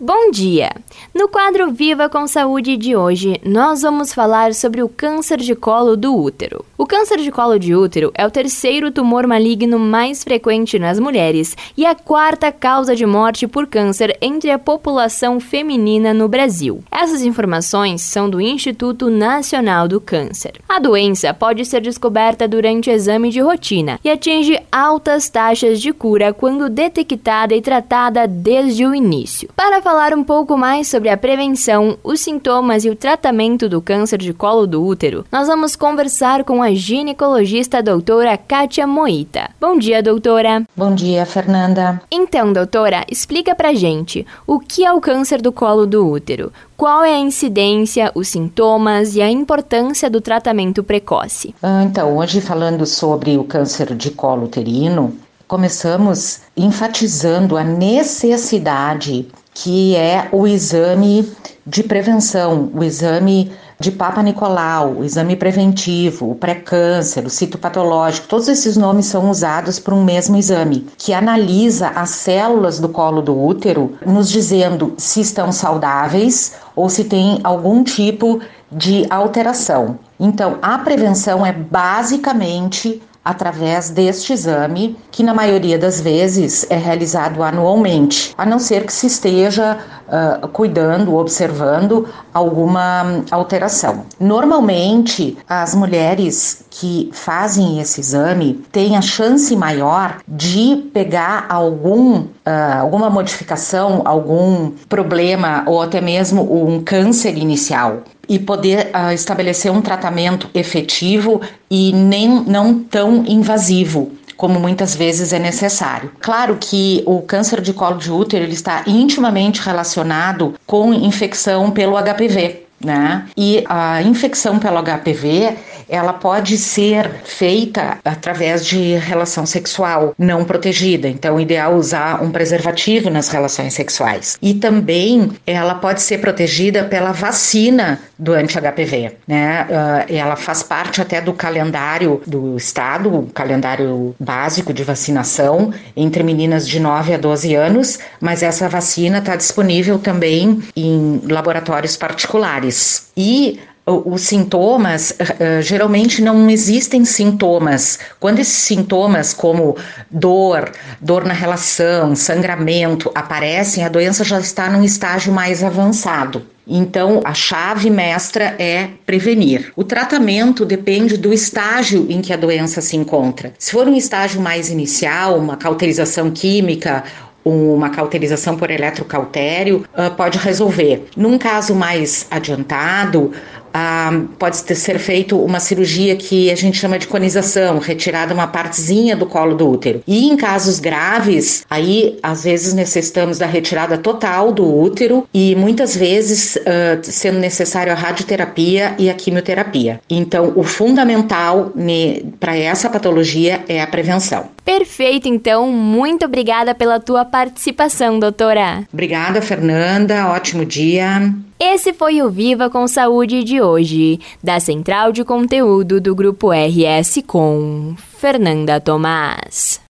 Bom dia! No quadro Viva com Saúde de hoje, nós vamos falar sobre o câncer de colo do útero. O câncer de colo de útero é o terceiro tumor maligno mais frequente nas mulheres e a quarta causa de morte por câncer entre a população feminina no Brasil. Essas informações são do Instituto Nacional do Câncer. A doença pode ser descoberta durante exame de rotina e atinge altas taxas de cura quando detectada e tratada desde o início. Para falar um pouco mais sobre a prevenção, os sintomas e o tratamento do câncer de colo do útero, nós vamos conversar com a ginecologista doutora Kátia Moita. Bom dia, doutora. Bom dia, Fernanda. Então, doutora, explica pra gente o que é o câncer do colo do útero, qual é a incidência, os sintomas e a importância do tratamento precoce. Ah, então, hoje falando sobre o câncer de colo uterino, começamos enfatizando a necessidade que é o exame de prevenção, o exame de Papa Nicolau, o exame preventivo, o pré-câncer, o citopatológico, todos esses nomes são usados para um mesmo exame, que analisa as células do colo do útero, nos dizendo se estão saudáveis ou se tem algum tipo de alteração. Então, a prevenção é basicamente através deste exame, que na maioria das vezes é realizado anualmente, a não ser que se esteja uh, cuidando, observando alguma alteração. Normalmente, as mulheres que fazem esse exame têm a chance maior de pegar algum, uh, alguma modificação, algum problema ou até mesmo um câncer inicial e poder uh, estabelecer um tratamento efetivo e nem não tão invasivo como muitas vezes é necessário. Claro que o câncer de colo de útero ele está intimamente relacionado com infecção pelo HPV, né? E a infecção pelo HPV ela pode ser feita através de relação sexual não protegida. Então, o ideal é usar um preservativo nas relações sexuais. E também ela pode ser protegida pela vacina do anti-HPV, né? Uh, ela faz parte até do calendário do estado, o calendário básico de vacinação entre meninas de 9 a 12 anos, mas essa vacina está disponível também em laboratórios particulares. E os sintomas, uh, geralmente não existem sintomas. Quando esses sintomas, como dor, dor na relação, sangramento, aparecem, a doença já está num estágio mais avançado. Então, a chave mestra é prevenir. O tratamento depende do estágio em que a doença se encontra. Se for um estágio mais inicial, uma cauterização química uma cauterização por eletrocautério uh, pode resolver. Num caso mais adiantado, uh, pode ser feito uma cirurgia que a gente chama de conização, retirada uma partezinha do colo do útero. E em casos graves, aí às vezes necessitamos da retirada total do útero e muitas vezes uh, sendo necessário a radioterapia e a quimioterapia. Então, o fundamental para essa patologia é a prevenção. Perfeito, então. Muito obrigada pela tua participação, doutora. Obrigada, Fernanda. Ótimo dia. Esse foi o Viva com Saúde de hoje, da Central de Conteúdo do Grupo RS com Fernanda Tomás.